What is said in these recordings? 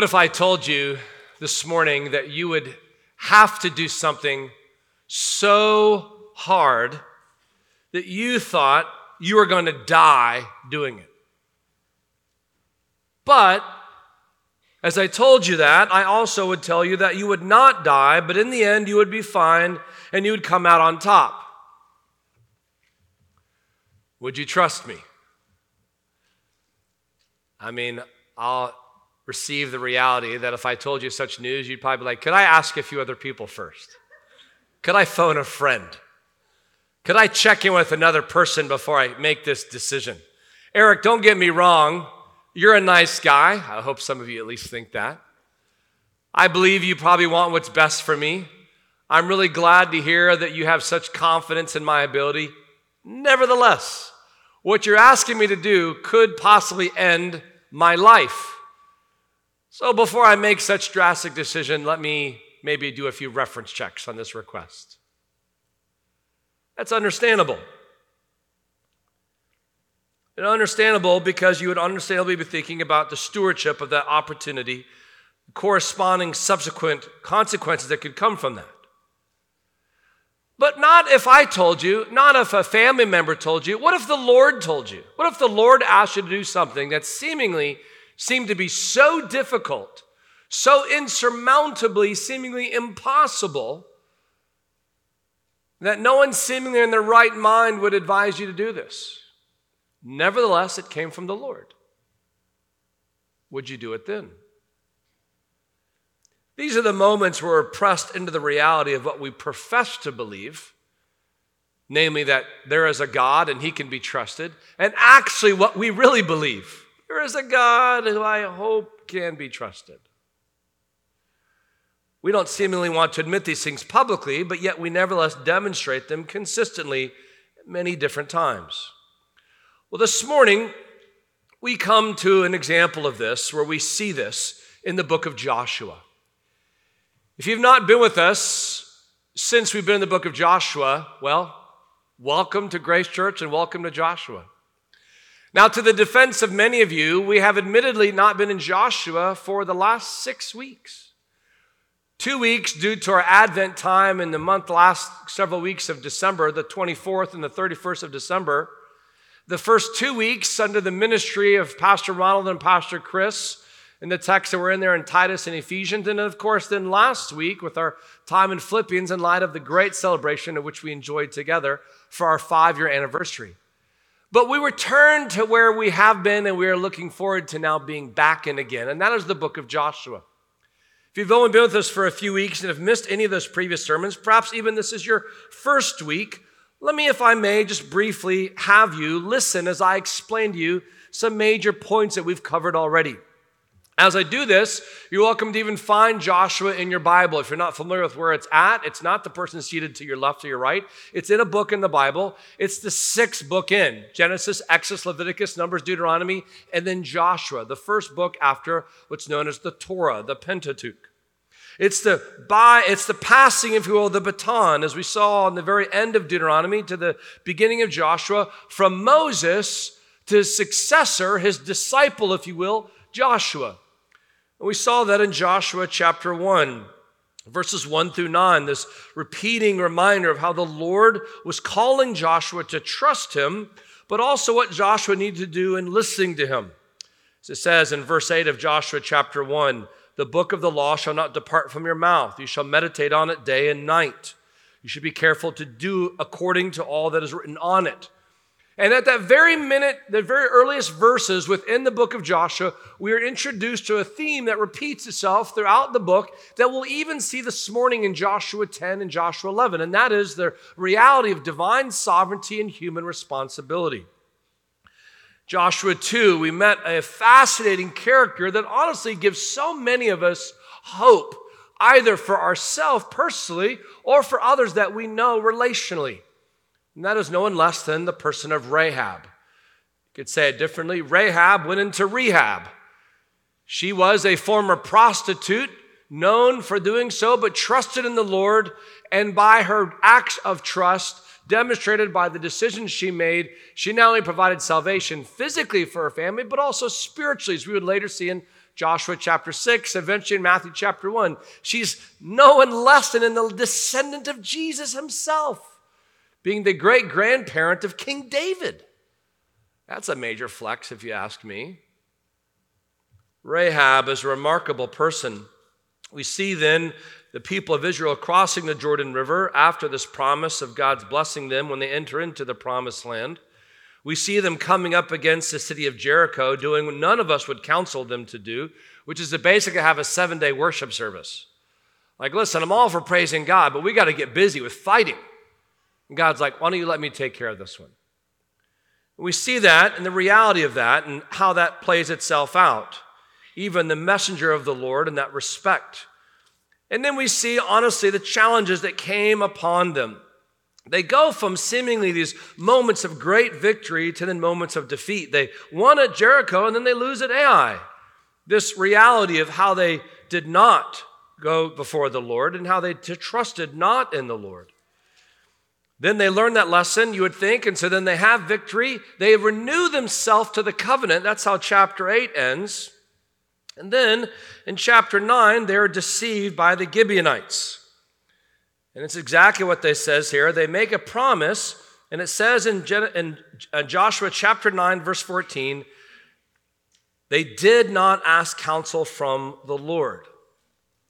What if I told you this morning that you would have to do something so hard that you thought you were going to die doing it? But as I told you that, I also would tell you that you would not die, but in the end, you would be fine and you would come out on top. Would you trust me? I mean, I'll receive the reality that if I told you such news, you'd probably be like, Could I ask a few other people first? Could I phone a friend? Could I check in with another person before I make this decision? Eric, don't get me wrong. You're a nice guy. I hope some of you at least think that. I believe you probably want what's best for me. I'm really glad to hear that you have such confidence in my ability. Nevertheless, what you're asking me to do could possibly end my life. So before I make such drastic decision, let me maybe do a few reference checks on this request. That's understandable. And understandable because you would understandably be thinking about the stewardship of that opportunity, corresponding subsequent consequences that could come from that. But not if I told you, not if a family member told you. What if the Lord told you? What if the Lord asked you to do something that seemingly seemed to be so difficult, so insurmountably, seemingly impossible, that no one seemingly in their right mind would advise you to do this? Nevertheless, it came from the Lord. Would you do it then? These are the moments where we're pressed into the reality of what we profess to believe, namely that there is a God and he can be trusted, and actually what we really believe. There is a God who I hope can be trusted. We don't seemingly want to admit these things publicly, but yet we nevertheless demonstrate them consistently many different times. Well, this morning, we come to an example of this where we see this in the book of Joshua. If you've not been with us since we've been in the book of Joshua, well, welcome to Grace Church and welcome to Joshua. Now, to the defense of many of you, we have admittedly not been in Joshua for the last six weeks. Two weeks due to our Advent time in the month, last several weeks of December, the 24th and the 31st of December the first two weeks under the ministry of Pastor Ronald and Pastor Chris in the texts that were in there in Titus and Ephesians. And of course, then last week with our time in Philippians in light of the great celebration of which we enjoyed together for our five year anniversary. But we return to where we have been and we are looking forward to now being back in again. And that is the book of Joshua. If you've only been with us for a few weeks and have missed any of those previous sermons, perhaps even this is your first week, let me, if I may, just briefly have you listen as I explain to you some major points that we've covered already. As I do this, you're welcome to even find Joshua in your Bible. If you're not familiar with where it's at, it's not the person seated to your left or your right. It's in a book in the Bible. It's the sixth book in Genesis, Exodus, Leviticus, Numbers, Deuteronomy, and then Joshua, the first book after what's known as the Torah, the Pentateuch. It's the by, it's the passing, if you will, the baton, as we saw on the very end of Deuteronomy to the beginning of Joshua, from Moses to his successor, his disciple, if you will, Joshua. And we saw that in Joshua chapter 1, verses 1 through 9, this repeating reminder of how the Lord was calling Joshua to trust him, but also what Joshua needed to do in listening to him. As it says in verse 8 of Joshua chapter 1, the book of the law shall not depart from your mouth. You shall meditate on it day and night. You should be careful to do according to all that is written on it. And at that very minute, the very earliest verses within the book of Joshua, we are introduced to a theme that repeats itself throughout the book that we'll even see this morning in Joshua 10 and Joshua 11. And that is the reality of divine sovereignty and human responsibility. Joshua 2, we met a fascinating character that honestly gives so many of us hope, either for ourselves personally or for others that we know relationally. And that is no one less than the person of Rahab. You could say it differently Rahab went into rehab. She was a former prostitute, known for doing so, but trusted in the Lord, and by her acts of trust, demonstrated by the decisions she made, she not only provided salvation physically for her family, but also spiritually, as we would later see in Joshua chapter 6, eventually in Matthew chapter 1. She's no one less than the descendant of Jesus himself, being the great grandparent of King David. That's a major flex, if you ask me. Rahab is a remarkable person. We see then the people of Israel crossing the Jordan River after this promise of God's blessing them when they enter into the promised land. We see them coming up against the city of Jericho, doing what none of us would counsel them to do, which is to basically have a seven day worship service. Like, listen, I'm all for praising God, but we got to get busy with fighting. And God's like, why don't you let me take care of this one? We see that and the reality of that and how that plays itself out. Even the messenger of the Lord in that respect. And then we see, honestly, the challenges that came upon them. They go from seemingly these moments of great victory to then moments of defeat. They won at Jericho and then they lose at Ai. This reality of how they did not go before the Lord and how they trusted not in the Lord. Then they learn that lesson, you would think, and so then they have victory. They renew themselves to the covenant. That's how chapter 8 ends. And then in chapter 9, they're deceived by the Gibeonites. And it's exactly what they says here. They make a promise, and it says in, in uh, Joshua chapter 9, verse 14, they did not ask counsel from the Lord.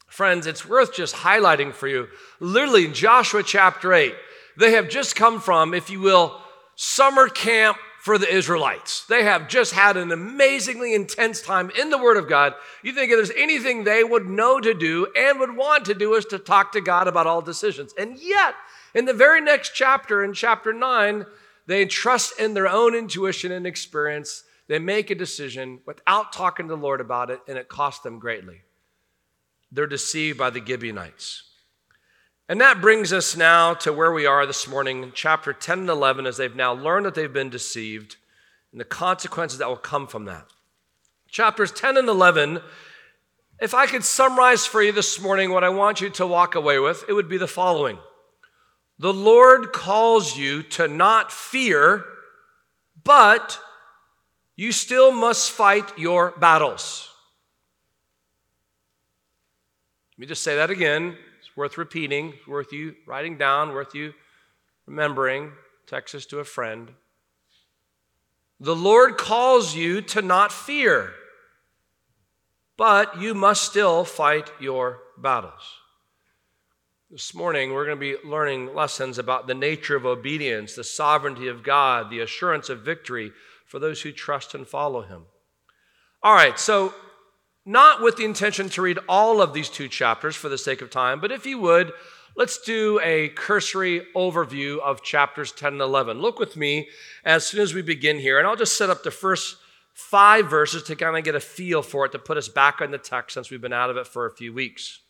Friends, it's worth just highlighting for you. Literally, in Joshua chapter 8, they have just come from, if you will, summer camp for the Israelites. They have just had an amazingly intense time in the Word of God. You think if there's anything they would know to do and would want to do is to talk to God about all decisions. And yet, in the very next chapter, in chapter 9, they trust in their own intuition and experience. They make a decision without talking to the Lord about it, and it costs them greatly. They're deceived by the Gibeonites. And that brings us now to where we are this morning, chapter 10 and 11, as they've now learned that they've been deceived and the consequences that will come from that. Chapters 10 and 11, if I could summarize for you this morning what I want you to walk away with, it would be the following The Lord calls you to not fear, but you still must fight your battles. Let me just say that again worth repeating, worth you writing down, worth you remembering. Texas to a friend. The Lord calls you to not fear, but you must still fight your battles. This morning, we're going to be learning lessons about the nature of obedience, the sovereignty of God, the assurance of victory for those who trust and follow Him. All right, so not with the intention to read all of these two chapters for the sake of time, but if you would, let's do a cursory overview of chapters 10 and 11. Look with me as soon as we begin here, and I'll just set up the first five verses to kind of get a feel for it to put us back on the text since we've been out of it for a few weeks.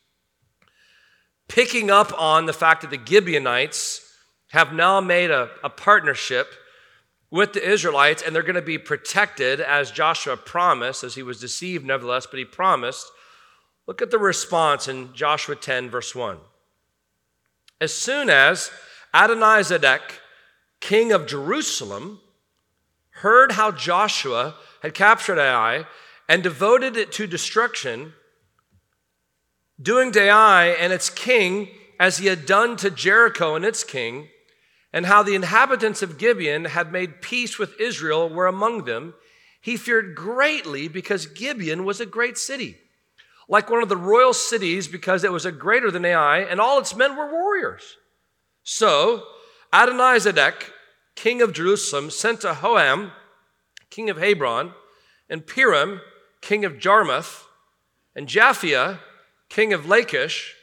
Picking up on the fact that the Gibeonites have now made a, a partnership with the Israelites, and they're going to be protected as Joshua promised, as he was deceived nevertheless, but he promised. Look at the response in Joshua 10, verse 1. As soon as Adonizedek, king of Jerusalem, heard how Joshua had captured Ai and devoted it to destruction, doing to Ai and its king as he had done to Jericho and its king, and how the inhabitants of Gibeon had made peace with Israel were among them, he feared greatly because Gibeon was a great city, like one of the royal cities because it was a greater than Ai, and all its men were warriors. So Adonizedek, king of Jerusalem, sent to Hoham, king of Hebron, and Piram, king of Jarmuth, and Japhia, king of Lachish,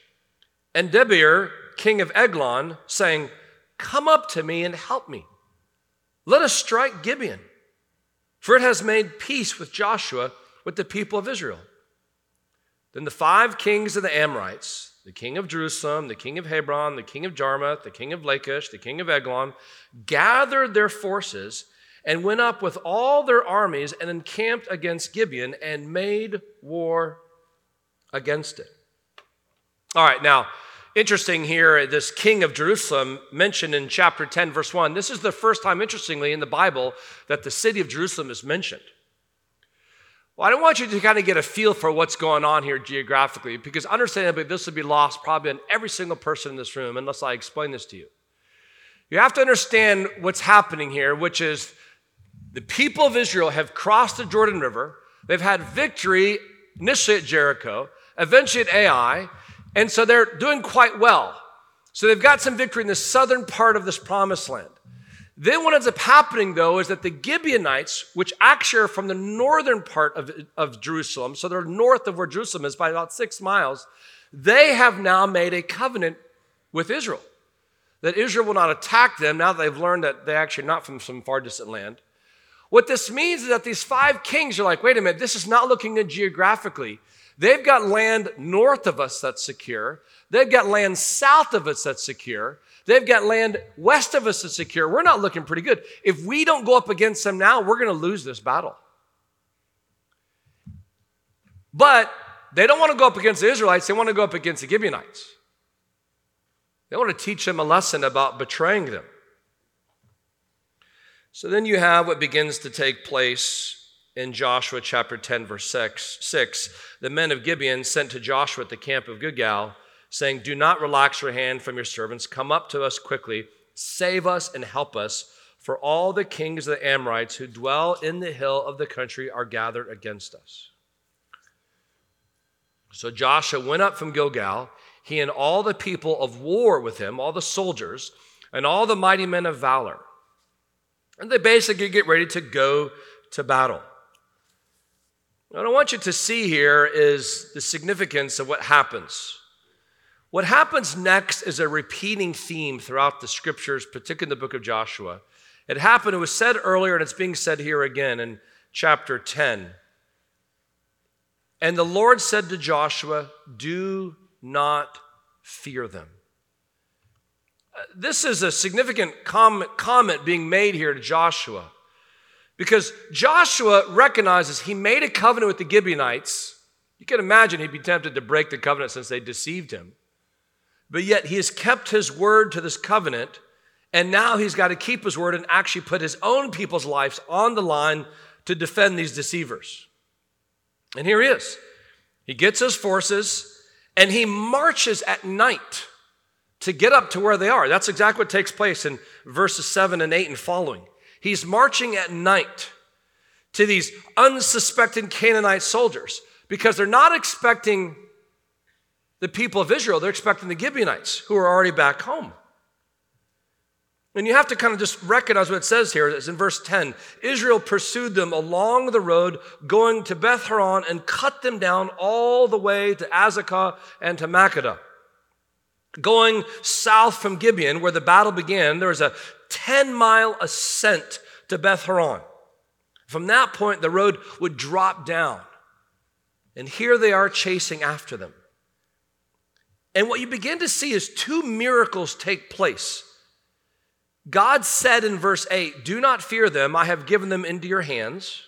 and Debir, king of Eglon, saying, Come up to me and help me. Let us strike Gibeon. for it has made peace with Joshua, with the people of Israel. Then the five kings of the Amorites, the king of Jerusalem, the king of Hebron, the king of Jarmuth, the king of Lachish, the king of Eglon, gathered their forces and went up with all their armies and encamped against Gibeon and made war against it. All right, now, interesting here, this king of Jerusalem mentioned in chapter 10, verse 1. This is the first time, interestingly, in the Bible that the city of Jerusalem is mentioned. Well, I don't want you to kind of get a feel for what's going on here geographically, because understandably, this would be lost probably on every single person in this room unless I explain this to you. You have to understand what's happening here, which is the people of Israel have crossed the Jordan River. They've had victory initially at Jericho, eventually at Ai, and so they're doing quite well. So they've got some victory in the southern part of this promised land. Then what ends up happening, though, is that the Gibeonites, which actually are from the northern part of, of Jerusalem, so they're north of where Jerusalem is by about six miles, they have now made a covenant with Israel. That Israel will not attack them now that they've learned that they're actually not from some far distant land. What this means is that these five kings are like, wait a minute, this is not looking good geographically. They've got land north of us that's secure. They've got land south of us that's secure. They've got land west of us that's secure. We're not looking pretty good. If we don't go up against them now, we're going to lose this battle. But they don't want to go up against the Israelites, they want to go up against the Gibeonites. They want to teach them a lesson about betraying them. So then you have what begins to take place in Joshua chapter 10, verse 6. 6 the men of Gibeon sent to Joshua at the camp of Gilgal saying, Do not relax your hand from your servants. Come up to us quickly. Save us and help us. For all the kings of the Amorites who dwell in the hill of the country are gathered against us. So Joshua went up from Gilgal, he and all the people of war with him, all the soldiers, and all the mighty men of valor. And they basically get ready to go to battle. What I want you to see here is the significance of what happens what happens next is a repeating theme throughout the scriptures, particularly in the book of Joshua. It happened, it was said earlier, and it's being said here again in chapter 10. And the Lord said to Joshua, Do not fear them. Uh, this is a significant comment being made here to Joshua because Joshua recognizes he made a covenant with the Gibeonites. You can imagine he'd be tempted to break the covenant since they deceived him. But yet he has kept his word to this covenant, and now he's got to keep his word and actually put his own people's lives on the line to defend these deceivers. And here he is. He gets his forces and he marches at night to get up to where they are. That's exactly what takes place in verses 7 and 8 and following. He's marching at night to these unsuspecting Canaanite soldiers because they're not expecting the people of Israel, they're expecting the Gibeonites who are already back home. And you have to kind of just recognize what it says here. It's in verse 10. Israel pursued them along the road, going to Beth Horon, and cut them down all the way to Azekah and to Makkedah. Going south from Gibeon, where the battle began, there was a 10 mile ascent to Beth Horon. From that point, the road would drop down. And here they are chasing after them. And what you begin to see is two miracles take place. God said in verse 8, Do not fear them, I have given them into your hands.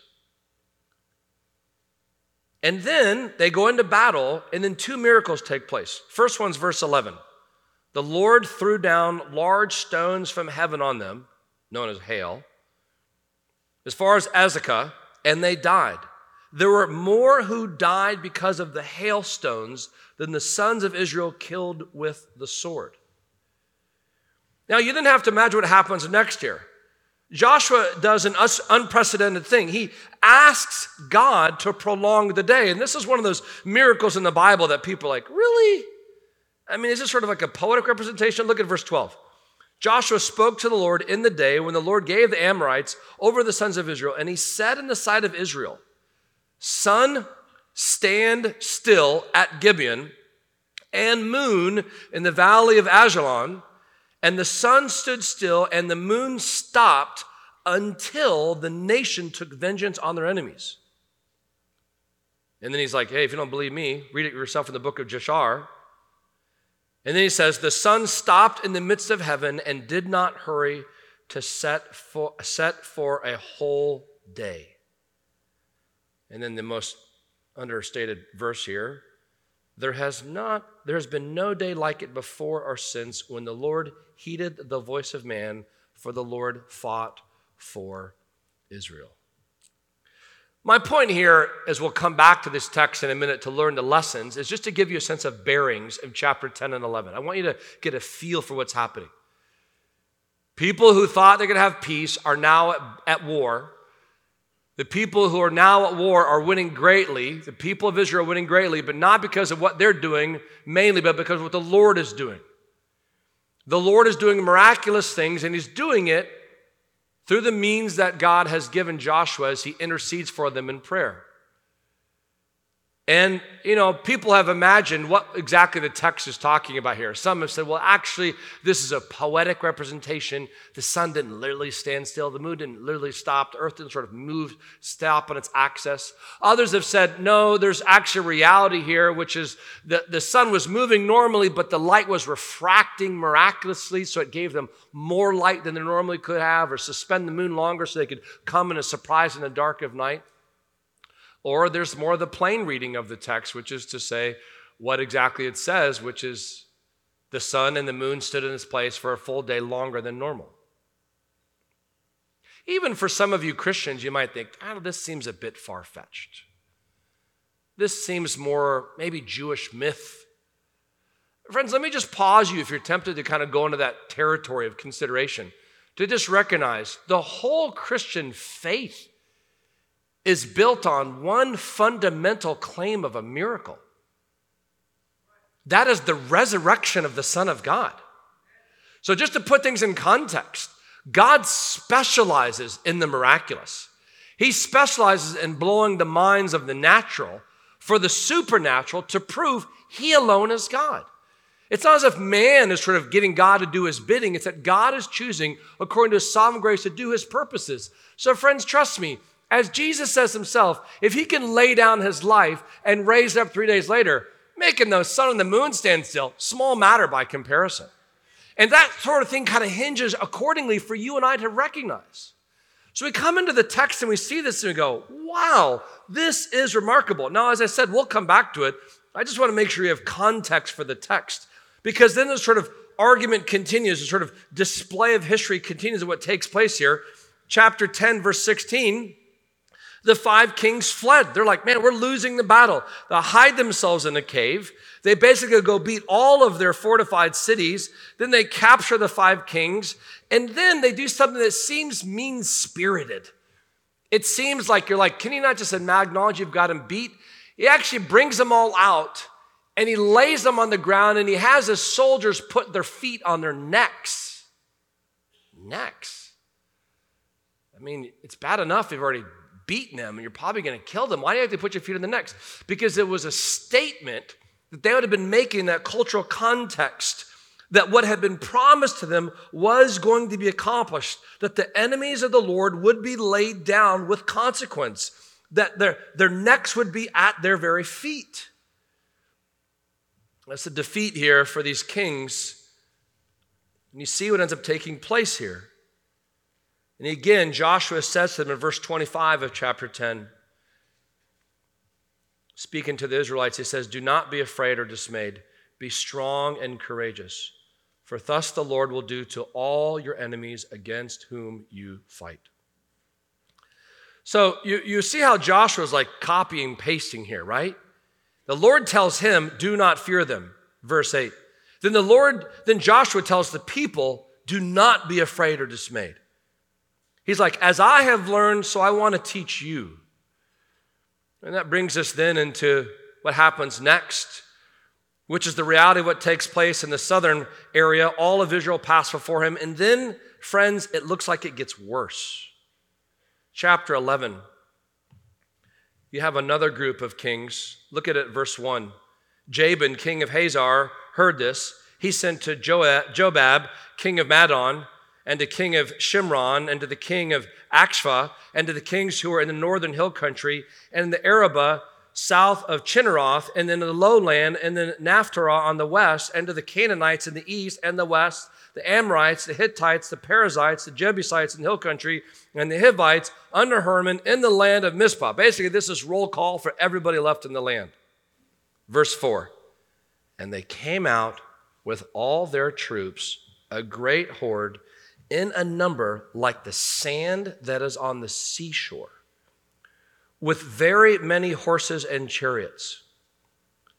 And then they go into battle, and then two miracles take place. First one's verse 11. The Lord threw down large stones from heaven on them, known as hail, as far as Azekah, and they died. There were more who died because of the hailstones than the sons of Israel killed with the sword. Now, you didn't have to imagine what happens next year. Joshua does an unprecedented thing. He asks God to prolong the day. And this is one of those miracles in the Bible that people are like, really? I mean, is this sort of like a poetic representation? Look at verse 12. Joshua spoke to the Lord in the day when the Lord gave the Amorites over the sons of Israel, and he said in the sight of Israel, Sun, stand still at Gibeon, and moon in the valley of Ajalon. And the sun stood still, and the moon stopped until the nation took vengeance on their enemies. And then he's like, hey, if you don't believe me, read it yourself in the book of Jashar. And then he says, the sun stopped in the midst of heaven and did not hurry to set for, set for a whole day. And then the most understated verse here there has not there has been no day like it before or since when the Lord heeded the voice of man, for the Lord fought for Israel. My point here, as we'll come back to this text in a minute to learn the lessons, is just to give you a sense of bearings in chapter 10 and 11. I want you to get a feel for what's happening. People who thought they're going to have peace are now at, at war. The people who are now at war are winning greatly. The people of Israel are winning greatly, but not because of what they're doing mainly, but because of what the Lord is doing. The Lord is doing miraculous things, and He's doing it through the means that God has given Joshua as He intercedes for them in prayer. And, you know, people have imagined what exactly the text is talking about here. Some have said, well, actually, this is a poetic representation. The sun didn't literally stand still, the moon didn't literally stop, the earth didn't sort of move, stop on its axis. Others have said, no, there's actually reality here, which is that the sun was moving normally, but the light was refracting miraculously, so it gave them more light than they normally could have, or suspend the moon longer so they could come in a surprise in the dark of night. Or there's more the plain reading of the text, which is to say what exactly it says, which is the sun and the moon stood in its place for a full day longer than normal. Even for some of you Christians, you might think, oh, this seems a bit far fetched. This seems more maybe Jewish myth. Friends, let me just pause you if you're tempted to kind of go into that territory of consideration to just recognize the whole Christian faith is built on one fundamental claim of a miracle. That is the resurrection of the Son of God. So, just to put things in context, God specializes in the miraculous. He specializes in blowing the minds of the natural for the supernatural to prove He alone is God. It's not as if man is sort of getting God to do his bidding. It's that God is choosing, according to his sovereign grace, to do his purposes. So, friends, trust me, as Jesus says himself, if he can lay down his life and raise up three days later, making the sun and the moon stand still, small matter by comparison. And that sort of thing kind of hinges accordingly for you and I to recognize. So we come into the text and we see this and we go, wow, this is remarkable. Now, as I said, we'll come back to it. I just want to make sure you have context for the text because then the sort of argument continues, the sort of display of history continues of what takes place here. Chapter 10, verse 16 the five kings fled. They're like, man, we're losing the battle. They hide themselves in a cave. They basically go beat all of their fortified cities. Then they capture the five kings. And then they do something that seems mean spirited. It seems like you're like, can you not just acknowledge you've got him beat? He actually brings them all out and he lays them on the ground and he has his soldiers put their feet on their necks. Necks. I mean, it's bad enough they've already beaten them and you're probably going to kill them. Why do you have to put your feet on the necks? Because it was a statement that they would have been making in that cultural context that what had been promised to them was going to be accomplished, that the enemies of the Lord would be laid down with consequence, that their, their necks would be at their very feet. That's a defeat here for these kings. And you see what ends up taking place here. And again, Joshua says to them in verse 25 of chapter 10, speaking to the Israelites, he says, Do not be afraid or dismayed. Be strong and courageous, for thus the Lord will do to all your enemies against whom you fight. So you, you see how Joshua is like copying, pasting here, right? The Lord tells him, Do not fear them, verse 8. Then the Lord, then Joshua tells the people, Do not be afraid or dismayed. He's like, as I have learned, so I want to teach you. And that brings us then into what happens next, which is the reality of what takes place in the southern area. All of Israel passed before him. And then, friends, it looks like it gets worse. Chapter 11. You have another group of kings. Look at it, verse 1. Jabin, king of Hazor, heard this. He sent to Jobab, king of Madon, and to king of Shimron, and to the king of Achshaph, and to the kings who were in the northern hill country, and in the Arabah, south of Chinneroth, and then the lowland, and then Naphtali on the west, and to the Canaanites in the east and the west, the Amorites, the Hittites, the Perizzites, the Jebusites in the hill country, and the Hivites under Hermon in the land of Mizpah. Basically, this is roll call for everybody left in the land. Verse 4 And they came out with all their troops, a great horde, in a number like the sand that is on the seashore with very many horses and chariots.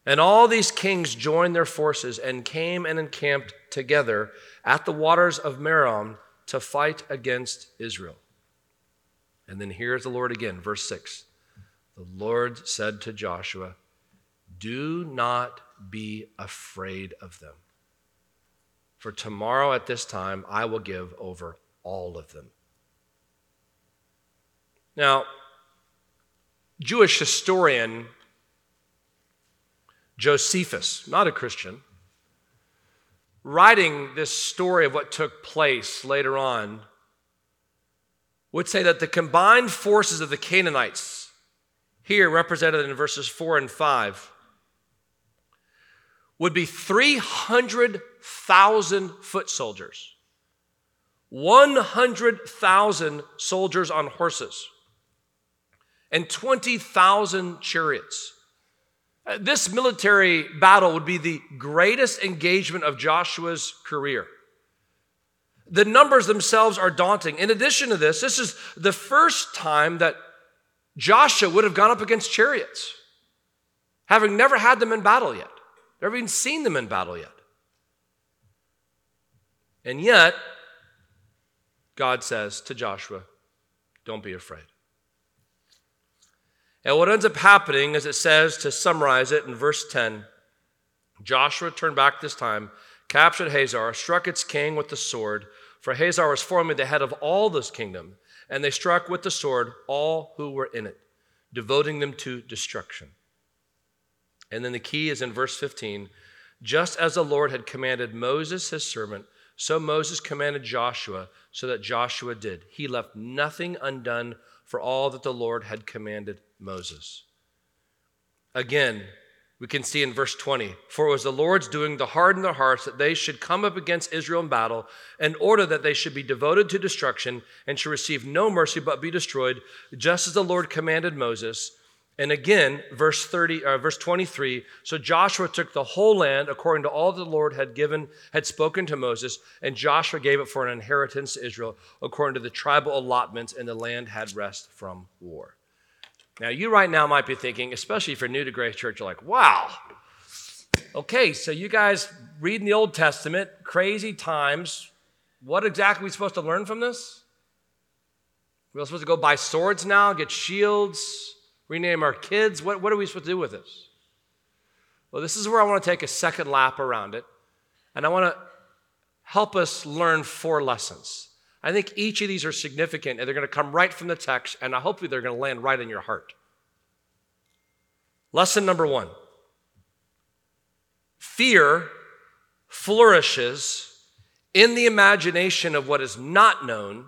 And all these kings joined their forces and came and encamped together at the waters of Merom to fight against Israel. And then here's the Lord again, verse 6. The Lord said to Joshua, Do not be afraid of them. For tomorrow at this time I will give over all of them. Now, Jewish historian Josephus, not a Christian, writing this story of what took place later on, would say that the combined forces of the Canaanites, here represented in verses 4 and 5, would be 300,000 foot soldiers, 100,000 soldiers on horses and 20,000 chariots. Uh, this military battle would be the greatest engagement of Joshua's career. The numbers themselves are daunting. In addition to this, this is the first time that Joshua would have gone up against chariots, having never had them in battle yet, never even seen them in battle yet. And yet, God says to Joshua, Don't be afraid. And what ends up happening, as it says to summarize it in verse 10, Joshua turned back this time, captured Hazor, struck its king with the sword, for Hazor was formerly the head of all this kingdom, and they struck with the sword all who were in it, devoting them to destruction. And then the key is in verse 15 just as the Lord had commanded Moses, his servant, so Moses commanded Joshua, so that Joshua did. He left nothing undone for all that the Lord had commanded Moses. Again, we can see in verse 20 For it was the Lord's doing to harden their hearts that they should come up against Israel in battle, in order that they should be devoted to destruction and should receive no mercy but be destroyed, just as the Lord commanded Moses. And again, verse 30, uh, verse 23. So Joshua took the whole land according to all the Lord had given, had spoken to Moses, and Joshua gave it for an inheritance to Israel according to the tribal allotments, and the land had rest from war. Now, you right now might be thinking, especially if you're new to Grace Church, you're like, wow, okay, so you guys reading the Old Testament, crazy times. What exactly are we supposed to learn from this? We're supposed to go buy swords now, get shields, rename our kids. What, what are we supposed to do with this? Well, this is where I want to take a second lap around it, and I want to help us learn four lessons. I think each of these are significant and they're going to come right from the text, and I hope they're going to land right in your heart. Lesson number one fear flourishes in the imagination of what is not known,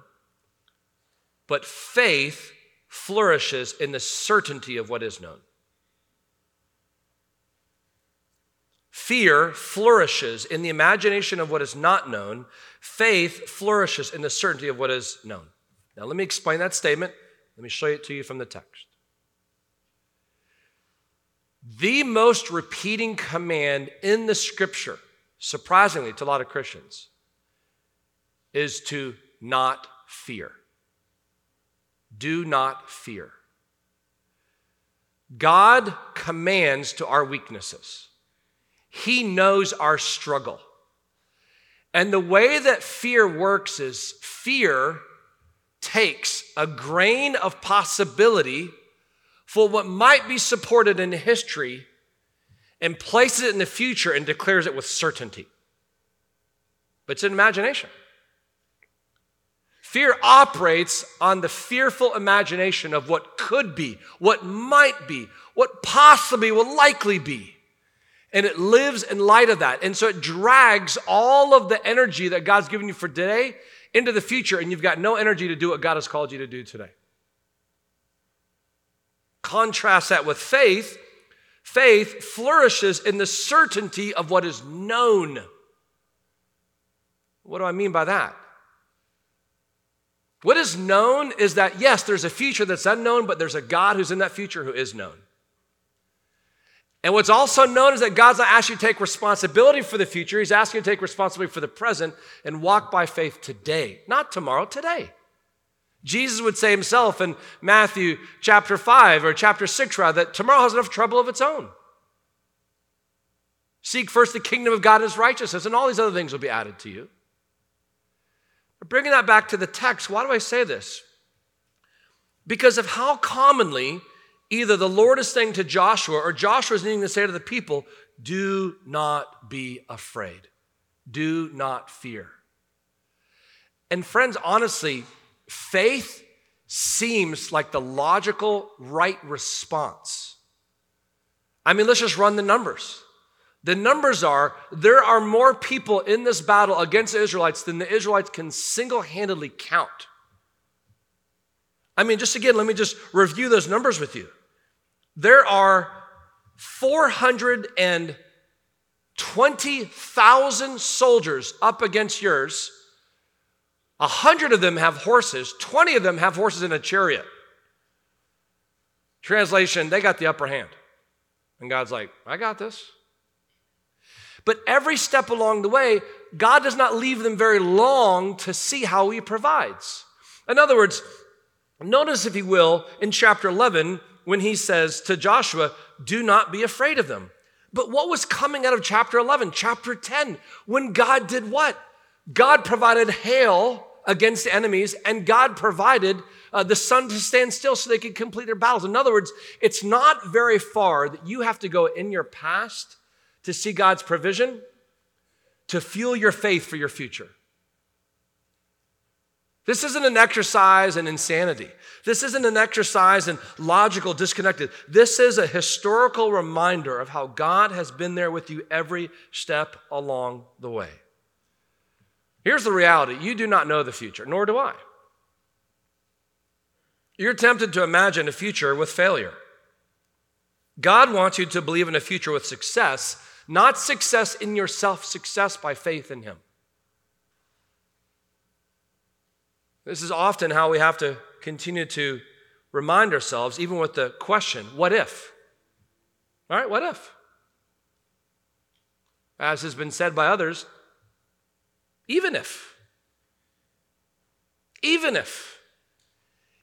but faith flourishes in the certainty of what is known. Fear flourishes in the imagination of what is not known. Faith flourishes in the certainty of what is known. Now, let me explain that statement. Let me show it to you from the text. The most repeating command in the scripture, surprisingly to a lot of Christians, is to not fear. Do not fear. God commands to our weaknesses. He knows our struggle. And the way that fear works is fear takes a grain of possibility for what might be supported in history and places it in the future and declares it with certainty. But it's an imagination. Fear operates on the fearful imagination of what could be, what might be, what possibly will likely be and it lives in light of that. And so it drags all of the energy that God's given you for today into the future and you've got no energy to do what God has called you to do today. Contrast that with faith. Faith flourishes in the certainty of what is known. What do I mean by that? What is known is that, yes, there's a future that's unknown, but there's a God who's in that future who is known. And what's also known is that God's not asking you to take responsibility for the future. He's asking you to take responsibility for the present and walk by faith today, not tomorrow, today. Jesus would say himself in Matthew chapter 5 or chapter 6, rather, that tomorrow has enough trouble of its own. Seek first the kingdom of God and his righteousness, and all these other things will be added to you. Bringing that back to the text, why do I say this? Because of how commonly either the Lord is saying to Joshua or Joshua is needing to say to the people, do not be afraid. Do not fear. And friends, honestly, faith seems like the logical, right response. I mean, let's just run the numbers. The numbers are there are more people in this battle against the Israelites than the Israelites can single handedly count. I mean, just again, let me just review those numbers with you. There are 420,000 soldiers up against yours. A hundred of them have horses, 20 of them have horses in a chariot. Translation, they got the upper hand. And God's like, I got this. But every step along the way, God does not leave them very long to see how He provides. In other words, notice, if you will, in chapter 11, when He says to Joshua, Do not be afraid of them. But what was coming out of chapter 11? Chapter 10, when God did what? God provided hail against enemies, and God provided uh, the sun to stand still so they could complete their battles. In other words, it's not very far that you have to go in your past to see God's provision, to fuel your faith for your future. This isn't an exercise in insanity. This isn't an exercise in logical disconnected. This is a historical reminder of how God has been there with you every step along the way. Here's the reality you do not know the future, nor do I. You're tempted to imagine a future with failure. God wants you to believe in a future with success, not success in yourself, success by faith in Him. This is often how we have to continue to remind ourselves, even with the question, what if? All right, what if? As has been said by others, even if. Even if.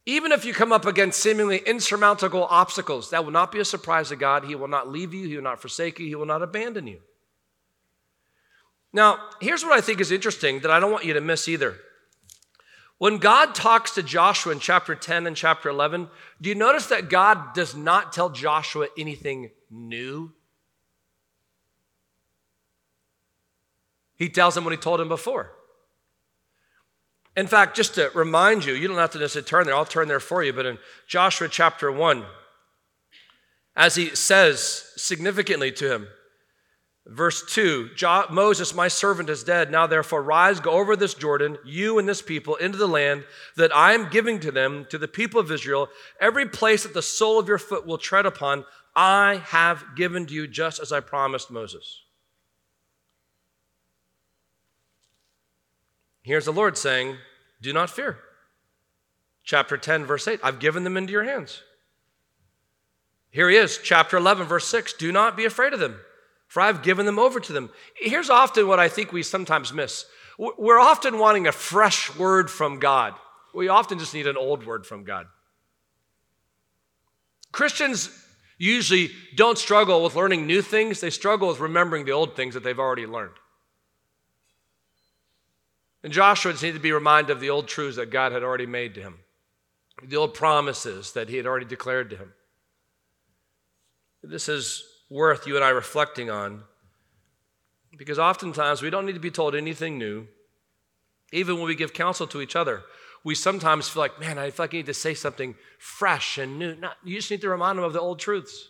Even if you come up against seemingly insurmountable obstacles, that will not be a surprise to God. He will not leave you, He will not forsake you, He will not abandon you. Now, here's what I think is interesting that I don't want you to miss either. When God talks to Joshua in chapter 10 and chapter 11, do you notice that God does not tell Joshua anything new? He tells him what he told him before. In fact, just to remind you, you don't have to necessarily turn there, I'll turn there for you, but in Joshua chapter 1, as he says significantly to him, verse 2 Moses, my servant, is dead. Now therefore, rise, go over this Jordan, you and this people, into the land that I am giving to them, to the people of Israel. Every place that the sole of your foot will tread upon, I have given to you, just as I promised Moses. Here's the Lord saying, Do not fear. Chapter 10, verse 8, I've given them into your hands. Here he is, chapter 11, verse 6, Do not be afraid of them, for I've given them over to them. Here's often what I think we sometimes miss. We're often wanting a fresh word from God. We often just need an old word from God. Christians usually don't struggle with learning new things, they struggle with remembering the old things that they've already learned. And Joshua just needed to be reminded of the old truths that God had already made to him, the old promises that he had already declared to him. This is worth you and I reflecting on because oftentimes we don't need to be told anything new. Even when we give counsel to each other, we sometimes feel like, man, I feel like I need to say something fresh and new. Not, you just need to remind them of the old truths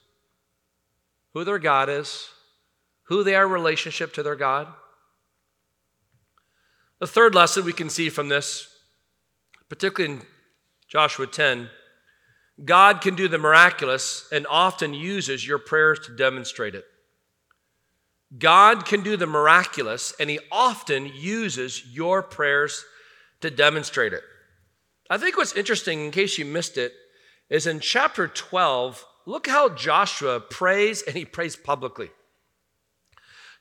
who their God is, who they are relationship to their God The third lesson we can see from this, particularly in Joshua 10, God can do the miraculous and often uses your prayers to demonstrate it. God can do the miraculous and he often uses your prayers to demonstrate it. I think what's interesting, in case you missed it, is in chapter 12, look how Joshua prays and he prays publicly.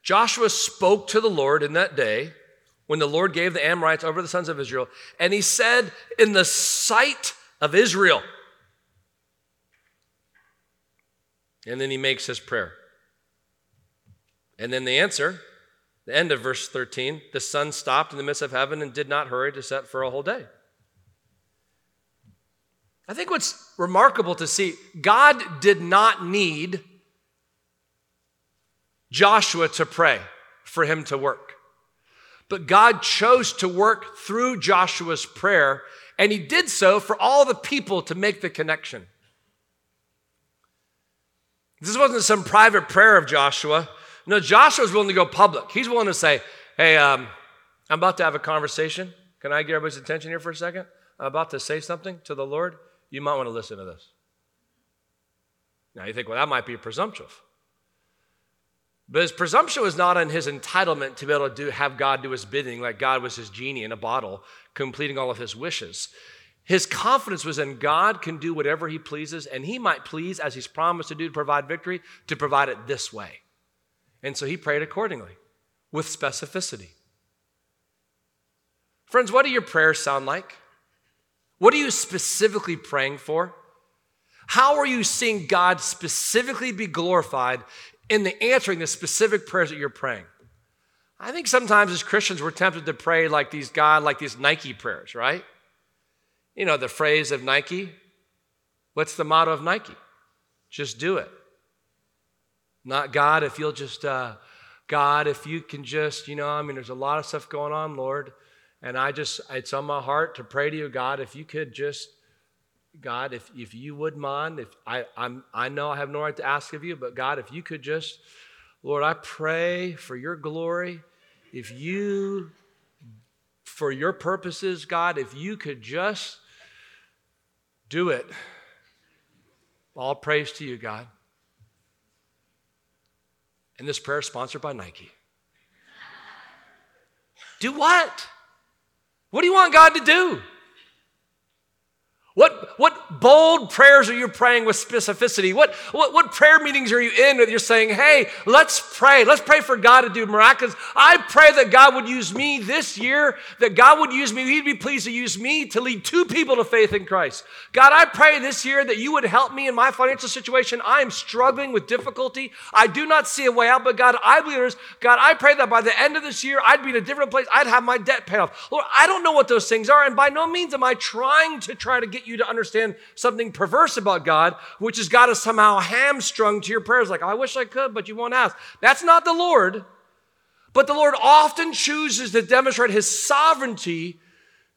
Joshua spoke to the Lord in that day when the Lord gave the Amorites over the sons of Israel, and he said, In the sight of Israel. And then he makes his prayer. And then the answer, the end of verse 13 the sun stopped in the midst of heaven and did not hurry to set for a whole day. I think what's remarkable to see, God did not need Joshua to pray for him to work. But God chose to work through Joshua's prayer, and he did so for all the people to make the connection. This wasn't some private prayer of Joshua. No, Joshua was willing to go public. He's willing to say, Hey, um, I'm about to have a conversation. Can I get everybody's attention here for a second? I'm about to say something to the Lord you might want to listen to this. Now you think, well, that might be presumptuous. But his presumption was not on his entitlement to be able to do, have God do his bidding, like God was his genie in a bottle, completing all of his wishes. His confidence was in God can do whatever he pleases, and he might please, as he's promised to do to provide victory, to provide it this way. And so he prayed accordingly with specificity. Friends, what do your prayers sound like? What are you specifically praying for? How are you seeing God specifically be glorified in the answering the specific prayers that you're praying? I think sometimes as Christians we're tempted to pray like these God, like these Nike prayers, right? You know, the phrase of Nike. What's the motto of Nike? Just do it. Not God, if you'll just, uh, God, if you can just, you know, I mean, there's a lot of stuff going on, Lord. And I just, it's on my heart to pray to you, God, if you could just, God, if, if you would mind, if I, I'm, I know I have no right to ask of you, but God, if you could just, Lord, I pray for your glory. If you, for your purposes, God, if you could just do it. All praise to you, God. And this prayer is sponsored by Nike. do what? What do you want God to do? What, what bold prayers are you praying with specificity? What, what, what prayer meetings are you in that you're saying, hey, let's pray. Let's pray for God to do miracles. I pray that God would use me this year, that God would use me, He'd be pleased to use me to lead two people to faith in Christ. God, I pray this year that you would help me in my financial situation. I am struggling with difficulty. I do not see a way out, but God, I believe, God, I pray that by the end of this year, I'd be in a different place. I'd have my debt paid off. Lord, I don't know what those things are, and by no means am I trying to try to get you to understand something perverse about God, which has got us somehow hamstrung to your prayers. Like, I wish I could, but you won't ask. That's not the Lord. But the Lord often chooses to demonstrate his sovereignty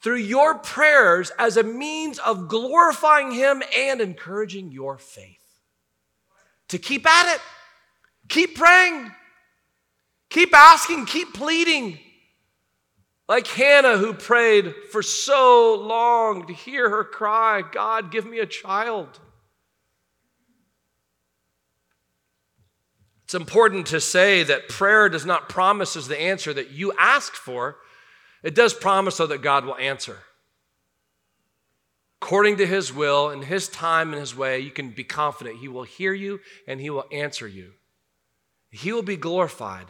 through your prayers as a means of glorifying him and encouraging your faith. To keep at it, keep praying, keep asking, keep pleading. Like Hannah, who prayed for so long to hear her cry, God, give me a child. It's important to say that prayer does not promise as the answer that you asked for. It does promise, though, that God will answer. According to His will, in His time and His way, you can be confident He will hear you and He will answer you. He will be glorified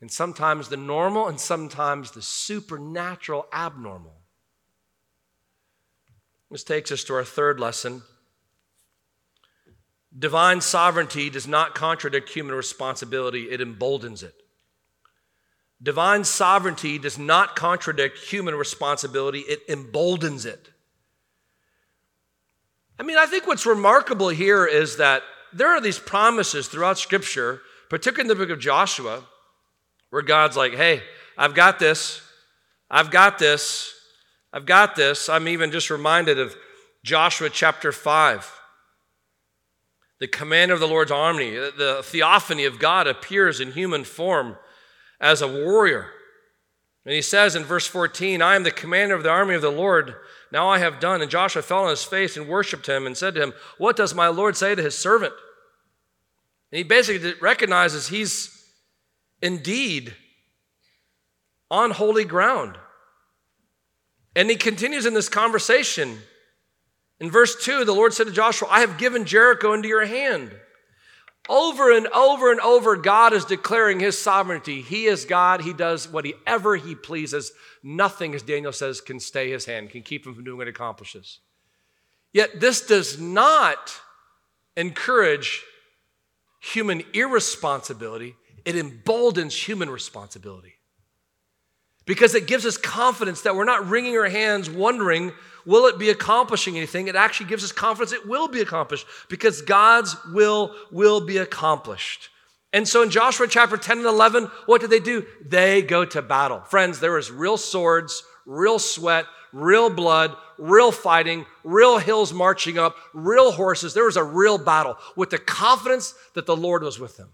and sometimes the normal and sometimes the supernatural abnormal. This takes us to our third lesson. Divine sovereignty does not contradict human responsibility, it emboldens it. Divine sovereignty does not contradict human responsibility, it emboldens it. I mean, I think what's remarkable here is that there are these promises throughout Scripture, particularly in the book of Joshua, where God's like, hey, I've got this. I've got this. I've got this. I'm even just reminded of Joshua chapter 5. The commander of the Lord's army, the theophany of God appears in human form as a warrior. And he says in verse 14, I am the commander of the army of the Lord. Now I have done. And Joshua fell on his face and worshiped him and said to him, What does my Lord say to his servant? And he basically recognizes he's indeed on holy ground. And he continues in this conversation. In verse 2, the Lord said to Joshua, I have given Jericho into your hand. Over and over and over, God is declaring his sovereignty. He is God. He does whatever he pleases. Nothing, as Daniel says, can stay his hand, can keep him from doing what he accomplishes. Yet this does not encourage human irresponsibility, it emboldens human responsibility. Because it gives us confidence that we're not wringing our hands wondering, will it be accomplishing anything? It actually gives us confidence it will be accomplished because God's will will be accomplished. And so in Joshua chapter 10 and 11, what did they do? They go to battle. Friends, there was real swords, real sweat, real blood, real fighting, real hills marching up, real horses. There was a real battle with the confidence that the Lord was with them.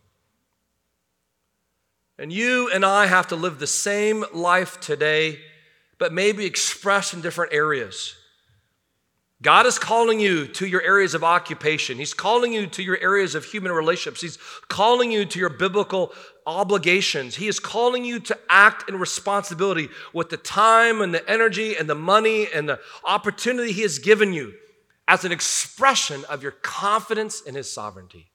And you and I have to live the same life today, but maybe expressed in different areas. God is calling you to your areas of occupation. He's calling you to your areas of human relationships. He's calling you to your biblical obligations. He is calling you to act in responsibility with the time and the energy and the money and the opportunity He has given you as an expression of your confidence in His sovereignty.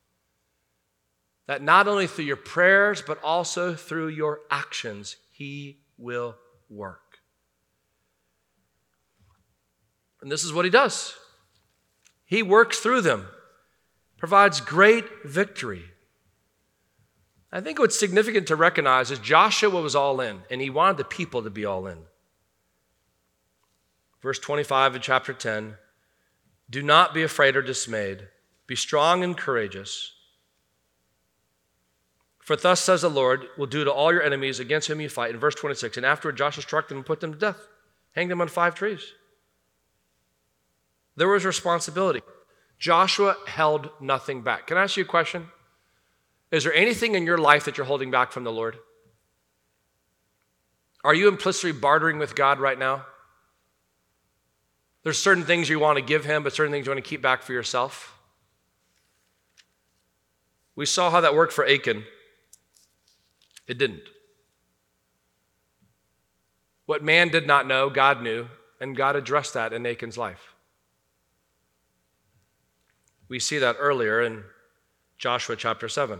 That not only through your prayers, but also through your actions, He will work. And this is what he does he works through them, provides great victory. I think what's significant to recognize is Joshua was all in, and he wanted the people to be all in. Verse 25 of chapter 10 Do not be afraid or dismayed, be strong and courageous. For thus says the Lord, will do to all your enemies against whom you fight. In verse 26, and afterward Joshua struck them and put them to death, hanged them on five trees. There was responsibility. Joshua held nothing back. Can I ask you a question? Is there anything in your life that you're holding back from the Lord? Are you implicitly bartering with God right now? There's certain things you want to give Him, but certain things you want to keep back for yourself. We saw how that worked for Achan. It didn't. What man did not know, God knew, and God addressed that in Achan's life. We see that earlier in Joshua chapter 7.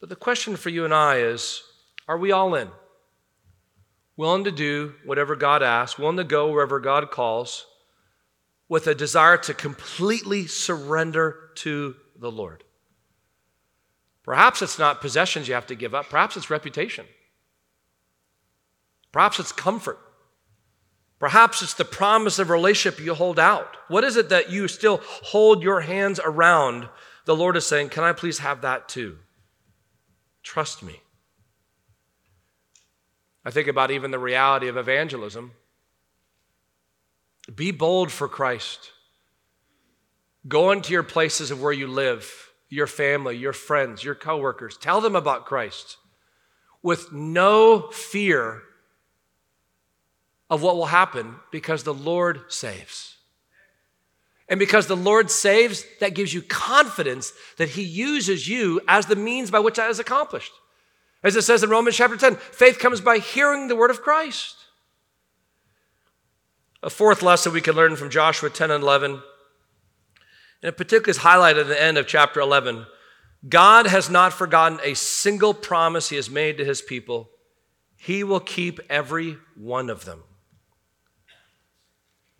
But the question for you and I is are we all in? Willing to do whatever God asks, willing to go wherever God calls, with a desire to completely surrender to the Lord. Perhaps it's not possessions you have to give up, perhaps it's reputation, perhaps it's comfort. Perhaps it's the promise of relationship you hold out. What is it that you still hold your hands around? The Lord is saying, Can I please have that too? Trust me. I think about even the reality of evangelism. Be bold for Christ. Go into your places of where you live, your family, your friends, your coworkers. Tell them about Christ with no fear of what will happen because the Lord saves. And because the Lord saves, that gives you confidence that He uses you as the means by which that is accomplished. As it says in Romans chapter 10, faith comes by hearing the word of Christ. A fourth lesson we can learn from Joshua 10 and 11, and in particular is highlighted at the end of chapter 11. God has not forgotten a single promise He has made to His people. He will keep every one of them.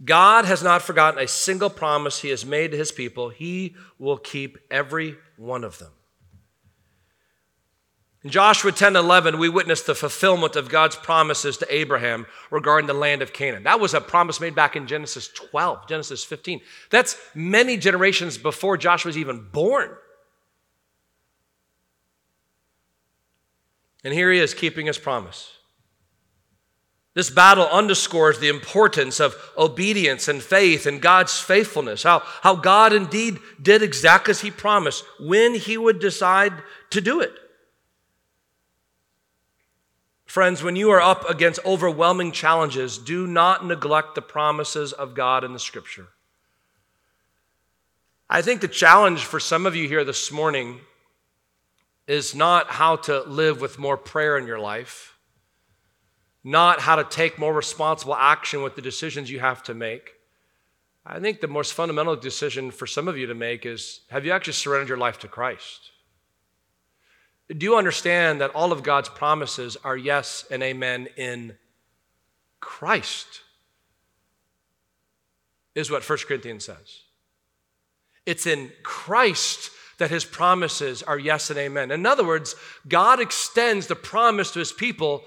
God has not forgotten a single promise he has made to his people. He will keep every one of them. In Joshua 10 11, we witnessed the fulfillment of God's promises to Abraham regarding the land of Canaan. That was a promise made back in Genesis 12, Genesis 15. That's many generations before Joshua was even born. And here he is keeping his promise. This battle underscores the importance of obedience and faith and God's faithfulness, how, how God indeed did exactly as He promised when He would decide to do it. Friends, when you are up against overwhelming challenges, do not neglect the promises of God in the scripture. I think the challenge for some of you here this morning is not how to live with more prayer in your life, not how to take more responsible action with the decisions you have to make. I think the most fundamental decision for some of you to make is have you actually surrendered your life to Christ? Do you understand that all of God's promises are yes and amen in Christ? Is what 1 Corinthians says. It's in Christ that his promises are yes and amen. In other words, God extends the promise to his people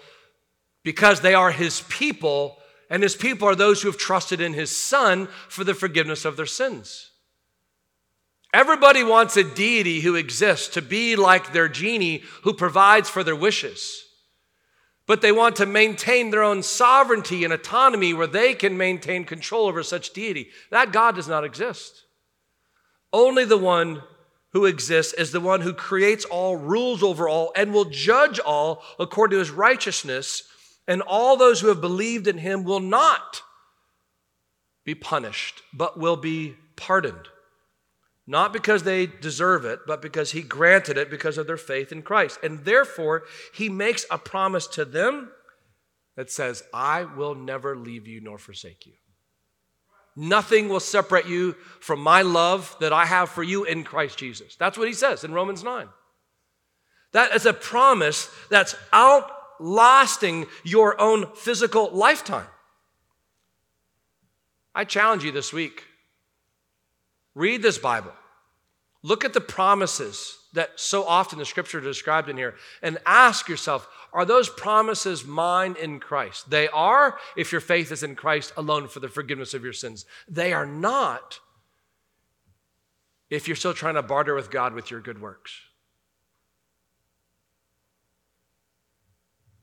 because they are his people, and his people are those who have trusted in his son for the forgiveness of their sins. Everybody wants a deity who exists to be like their genie who provides for their wishes. But they want to maintain their own sovereignty and autonomy where they can maintain control over such deity. That God does not exist. Only the one who exists is the one who creates all, rules over all, and will judge all according to his righteousness. And all those who have believed in him will not be punished, but will be pardoned. Not because they deserve it, but because he granted it because of their faith in Christ. And therefore, he makes a promise to them that says, I will never leave you nor forsake you. Nothing will separate you from my love that I have for you in Christ Jesus. That's what he says in Romans 9. That is a promise that's outlasting your own physical lifetime. I challenge you this week Read this Bible. Look at the promises that so often the scripture described in here and ask yourself are those promises mine in Christ? They are if your faith is in Christ alone for the forgiveness of your sins. They are not if you're still trying to barter with God with your good works.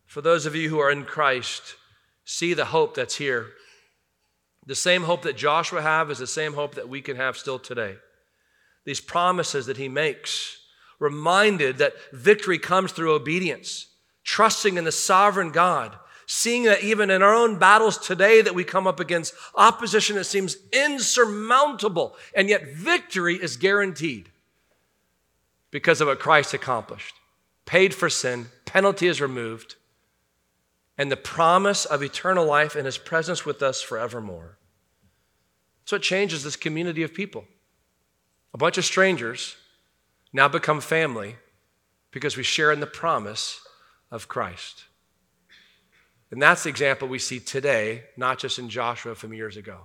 For those of you who are in Christ, see the hope that's here the same hope that Joshua have is the same hope that we can have still today. These promises that he makes, reminded that victory comes through obedience, trusting in the sovereign God, seeing that even in our own battles today that we come up against opposition that seems insurmountable, and yet victory is guaranteed because of what Christ accomplished. Paid for sin, penalty is removed, and the promise of eternal life and his presence with us forevermore. So it changes this community of people. A bunch of strangers now become family because we share in the promise of Christ. And that's the example we see today, not just in Joshua from years ago.